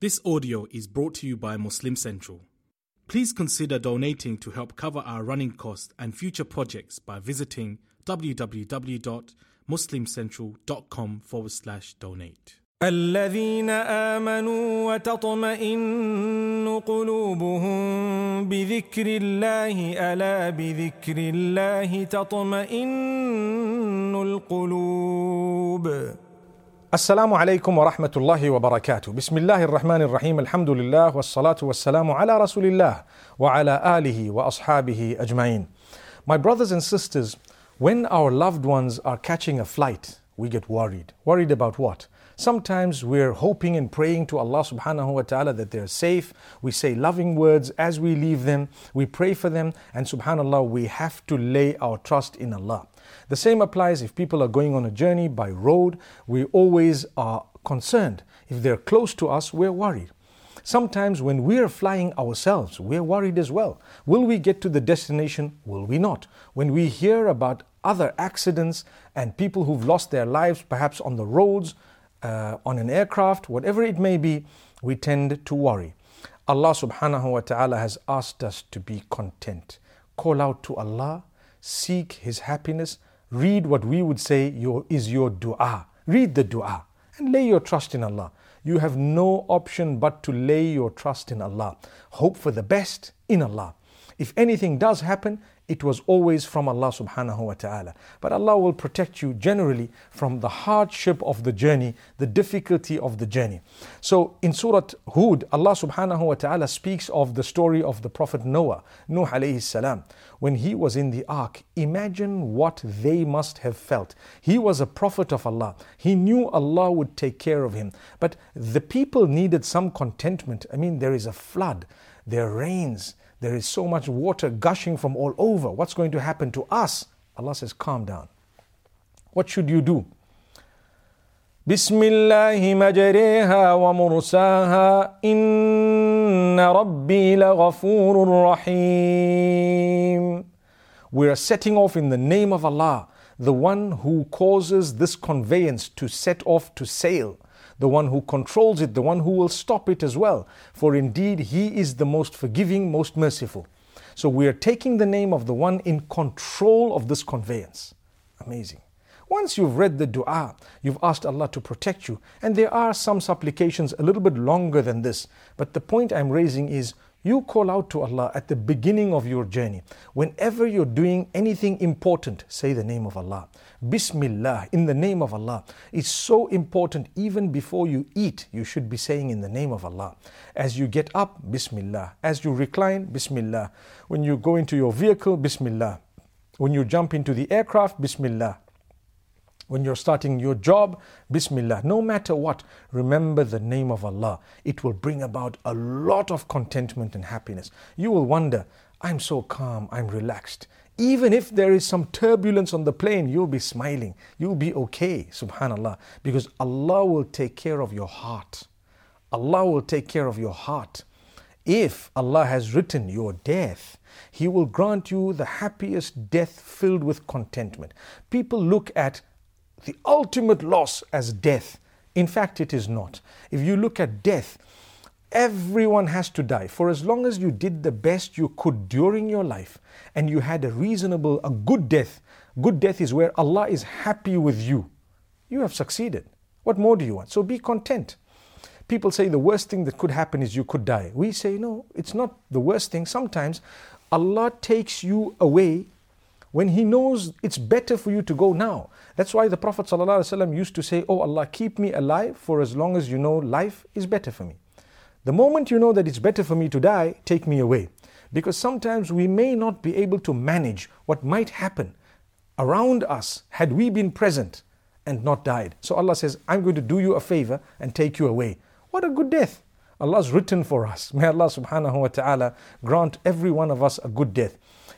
This audio is brought to you by Muslim Central. Please consider donating to help cover our running costs and future projects by visiting www.muslimcentral.com forward slash donate. الذين آمنوا وتطمئن قلوبهم بذكر الله ألا بذكر الله تطمئن السلام عليكم ورحمة الله وبركاته بسم الله الرحمن الرحيم الحمد لله والصلاة والسلام على رسول الله وعلى آله وأصحابه أجمعين My brothers and sisters, when our loved ones are catching a flight, we get worried. Worried about what? Sometimes we're hoping and praying to Allah subhanahu wa ta'ala that they're safe. We say loving words as we leave them. We pray for them. And subhanAllah, we have to lay our trust in Allah. The same applies if people are going on a journey by road. We always are concerned. If they're close to us, we're worried. Sometimes when we're flying ourselves, we're worried as well. Will we get to the destination? Will we not? When we hear about other accidents and people who've lost their lives, perhaps on the roads, uh, on an aircraft, whatever it may be, we tend to worry. Allah subhanahu wa ta'ala has asked us to be content. Call out to Allah, seek His happiness, read what we would say your, is your dua. Read the dua and lay your trust in Allah. You have no option but to lay your trust in Allah. Hope for the best in Allah. If anything does happen, it was always from Allah subhanahu wa ta'ala. But Allah will protect you generally from the hardship of the journey, the difficulty of the journey. So in Surah Hud, Allah subhanahu wa ta'ala speaks of the story of the Prophet Noah, Nuh alayhi salam. When he was in the ark, imagine what they must have felt. He was a prophet of Allah. He knew Allah would take care of him. But the people needed some contentment. I mean, there is a flood, there rains there is so much water gushing from all over. What's going to happen to us? Allah says, calm down. What should you do? بسم الله مجريها ومرساها إن ربي لغفور رحيم We are setting off in the name of Allah, the one who causes this conveyance to set off to sail the one who controls it, the one who will stop it as well. For indeed, He is the most forgiving, most merciful. So we are taking the name of the one in control of this conveyance. Amazing. Once you've read the dua, you've asked Allah to protect you. And there are some supplications a little bit longer than this. But the point I'm raising is you call out to Allah at the beginning of your journey. Whenever you're doing anything important, say the name of Allah. Bismillah, in the name of Allah. It's so important, even before you eat, you should be saying in the name of Allah. As you get up, Bismillah. As you recline, Bismillah. When you go into your vehicle, Bismillah. When you jump into the aircraft, Bismillah. When you're starting your job, Bismillah. No matter what, remember the name of Allah. It will bring about a lot of contentment and happiness. You will wonder, I'm so calm, I'm relaxed. Even if there is some turbulence on the plane, you'll be smiling. You'll be okay, subhanAllah, because Allah will take care of your heart. Allah will take care of your heart. If Allah has written your death, He will grant you the happiest death filled with contentment. People look at the ultimate loss as death. In fact, it is not. If you look at death, everyone has to die. For as long as you did the best you could during your life and you had a reasonable, a good death, good death is where Allah is happy with you. You have succeeded. What more do you want? So be content. People say the worst thing that could happen is you could die. We say, no, it's not the worst thing. Sometimes Allah takes you away when He knows it's better for you to go now. That's why the Prophet ﷺ used to say, Oh Allah, keep me alive for as long as you know life is better for me. The moment you know that it's better for me to die, take me away. Because sometimes we may not be able to manage what might happen around us had we been present and not died. So Allah says, I'm going to do you a favor and take you away. What a good death. Allah's written for us. May Allah subhanahu wa ta'ala grant every one of us a good death.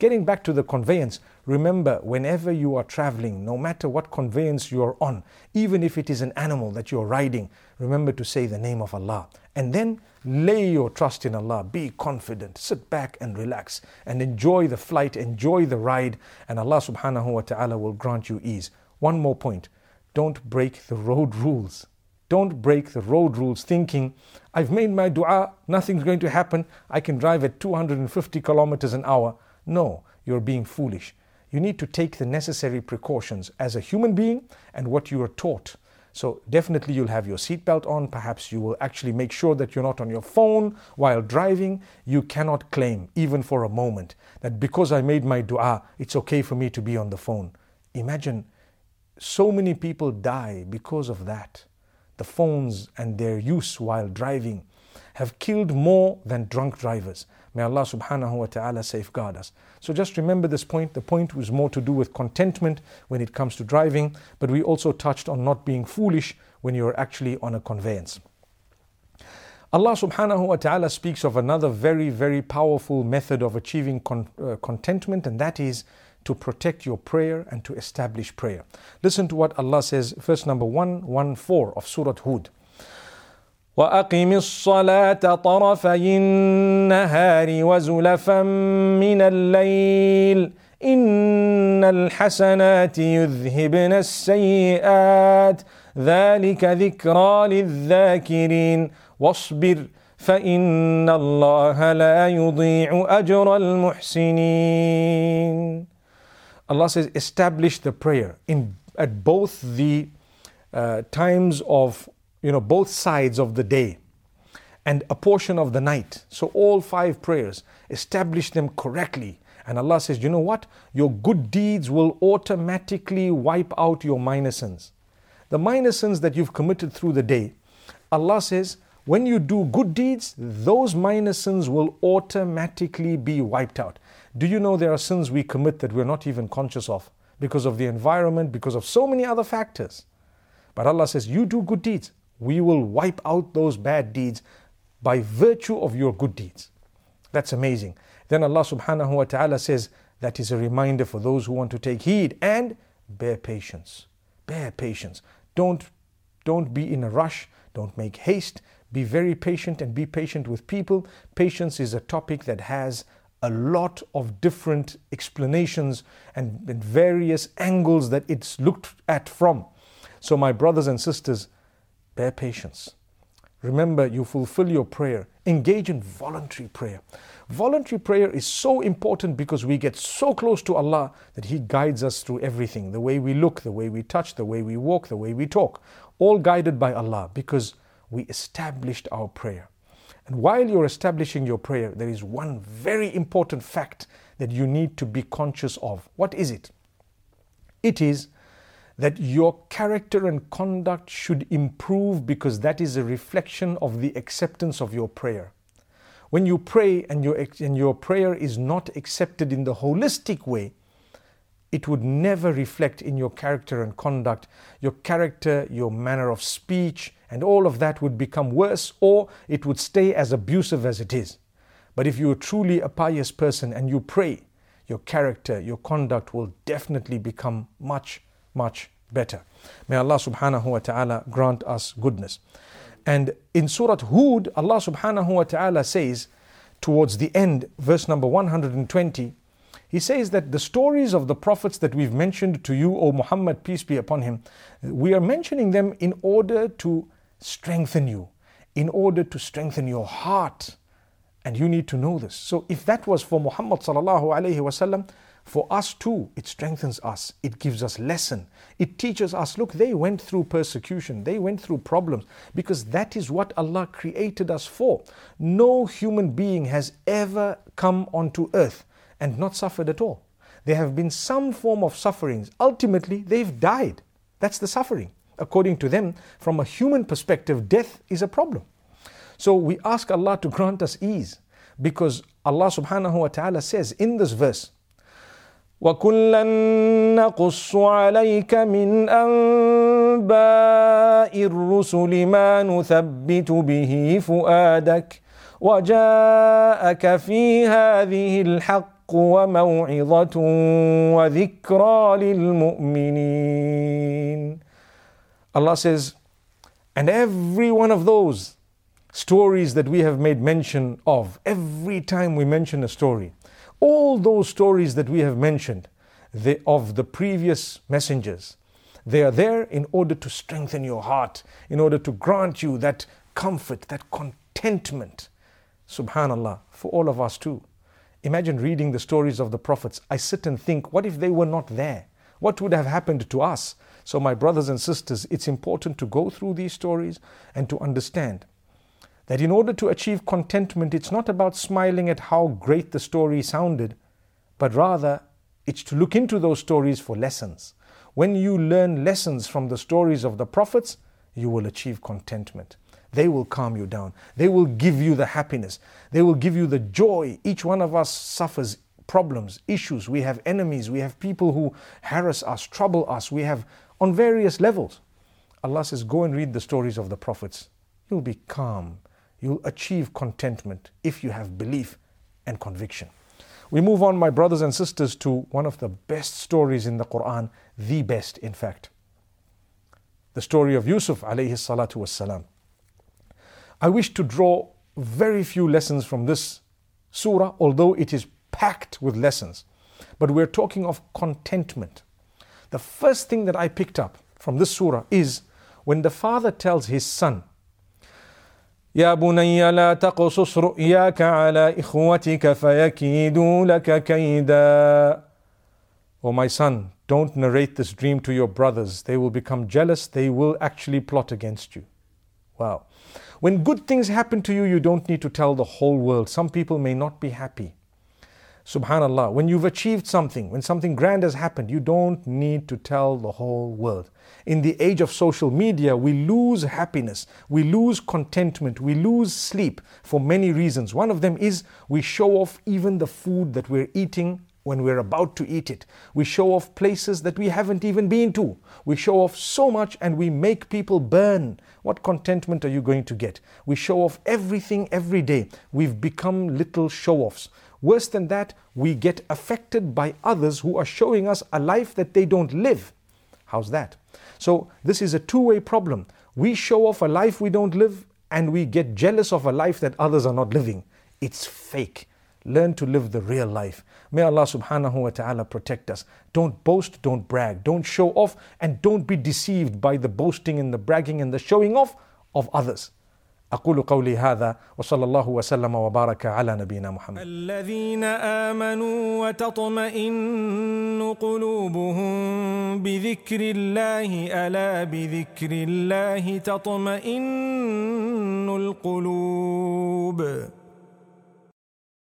Getting back to the conveyance, remember whenever you are traveling, no matter what conveyance you are on, even if it is an animal that you're riding, remember to say the name of Allah. And then lay your trust in Allah. Be confident. Sit back and relax and enjoy the flight, enjoy the ride, and Allah subhanahu wa ta'ala will grant you ease. One more point don't break the road rules. Don't break the road rules thinking, I've made my dua, nothing's going to happen, I can drive at 250 kilometers an hour. No, you're being foolish. You need to take the necessary precautions as a human being and what you are taught. So, definitely, you'll have your seatbelt on. Perhaps you will actually make sure that you're not on your phone while driving. You cannot claim, even for a moment, that because I made my dua, it's okay for me to be on the phone. Imagine so many people die because of that. The phones and their use while driving have killed more than drunk drivers. May Allah subhanahu wa ta'ala safeguard us. So just remember this point. The point was more to do with contentment when it comes to driving, but we also touched on not being foolish when you're actually on a conveyance. Allah subhanahu wa ta'ala speaks of another very, very powerful method of achieving con- uh, contentment, and that is to protect your prayer and to establish prayer. Listen to what Allah says, verse number 114 of Surah Hud. وأقم الصلاة طرفي النهار وزلفا من الليل. إن الحسنات يذهبن السيئات. ذلك ذكرى للذاكرين. واصبر فإن الله لا يضيع أجر المحسنين. Allah says establish the prayer in at both the uh, times of you know, both sides of the day and a portion of the night. So all five prayers, establish them correctly. And Allah says, you know what? Your good deeds will automatically wipe out your minor sins. The minor sins that you've committed through the day, Allah says, when you do good deeds, those minor sins will automatically be wiped out. Do you know there are sins we commit that we're not even conscious of because of the environment, because of so many other factors? But Allah says, you do good deeds we will wipe out those bad deeds by virtue of your good deeds. That's amazing. Then Allah subhanahu wa ta'ala says, that is a reminder for those who want to take heed and bear patience. Bear patience. Don't, don't be in a rush. Don't make haste. Be very patient and be patient with people. Patience is a topic that has a lot of different explanations and, and various angles that it's looked at from. So, my brothers and sisters, Bear patience. Remember, you fulfill your prayer. Engage in voluntary prayer. Voluntary prayer is so important because we get so close to Allah that He guides us through everything the way we look, the way we touch, the way we walk, the way we talk. All guided by Allah because we established our prayer. And while you're establishing your prayer, there is one very important fact that you need to be conscious of. What is it? It is that your character and conduct should improve because that is a reflection of the acceptance of your prayer. When you pray and your, and your prayer is not accepted in the holistic way, it would never reflect in your character and conduct. Your character, your manner of speech, and all of that would become worse, or it would stay as abusive as it is. But if you are truly a pious person and you pray, your character, your conduct will definitely become much much better. May Allah subhanahu wa ta'ala grant us goodness. And in Surah Hud, Allah subhanahu wa ta'ala says, towards the end, verse number 120, He says that the stories of the prophets that we've mentioned to you, O Muhammad, peace be upon him, we are mentioning them in order to strengthen you, in order to strengthen your heart. And you need to know this. So if that was for Muhammad for us too, it strengthens us. It gives us lesson. It teaches us, look, they went through persecution. They went through problems because that is what Allah created us for. No human being has ever come onto earth and not suffered at all. There have been some form of sufferings. Ultimately, they've died. That's the suffering. According to them, from a human perspective, death is a problem. So we ask Allah to grant us ease because Allah subhanahu wa ta'ala says in this verse, وكلا نقص عليك من انباء الرسل ما نثبت به فؤادك وجاءك في هذه الحق وموعظه وذكرى للمؤمنين Allah says and every one of those stories that we have made mention of every time we mention a story all those stories that we have mentioned the, of the previous messengers They are there in order to strengthen your heart, in order to grant you that comfort, that contentment. Subhanallah, for all of us too. Imagine reading the stories of the prophets. I sit and think, what if they were not there? What would have happened to us? So, my brothers and sisters, it's important to go through these stories and to understand that in order to achieve contentment, it's not about smiling at how great the story sounded, but rather it's to look into those stories for lessons. When you learn lessons from the stories of the prophets, you will achieve contentment. They will calm you down. They will give you the happiness. They will give you the joy. Each one of us suffers problems, issues. We have enemies. We have people who harass us, trouble us. We have on various levels. Allah says, Go and read the stories of the prophets. You'll be calm. You'll achieve contentment if you have belief and conviction. We move on, my brothers and sisters, to one of the best stories in the Quran, the best, in fact. The story of Yusuf alayhi salatu wassalam. I wish to draw very few lessons from this surah, although it is packed with lessons. But we're talking of contentment. The first thing that I picked up from this surah is when the father tells his son, يا بني لا تقصص رؤياك على إخوتك فيكيدوا لك كيدا Oh my son, don't narrate this dream to your brothers. They will become jealous. They will actually plot against you. Wow. When good things happen to you, you don't need to tell the whole world. Some people may not be happy. Subhanallah, when you've achieved something, when something grand has happened, you don't need to tell the whole world. In the age of social media, we lose happiness, we lose contentment, we lose sleep for many reasons. One of them is we show off even the food that we're eating when we're about to eat it. We show off places that we haven't even been to. We show off so much and we make people burn. What contentment are you going to get? We show off everything every day. We've become little show offs. Worse than that, we get affected by others who are showing us a life that they don't live. How's that? So, this is a two way problem. We show off a life we don't live, and we get jealous of a life that others are not living. It's fake. Learn to live the real life. May Allah subhanahu wa ta'ala protect us. Don't boast, don't brag, don't show off, and don't be deceived by the boasting and the bragging and the showing off of others. أقول قولي هذا وصلى الله وسلم وبارك على نبينا محمد. الذين آمنوا وتطمئن قلوبهم بذكر الله ألا بذكر الله تطمئن القلوب؟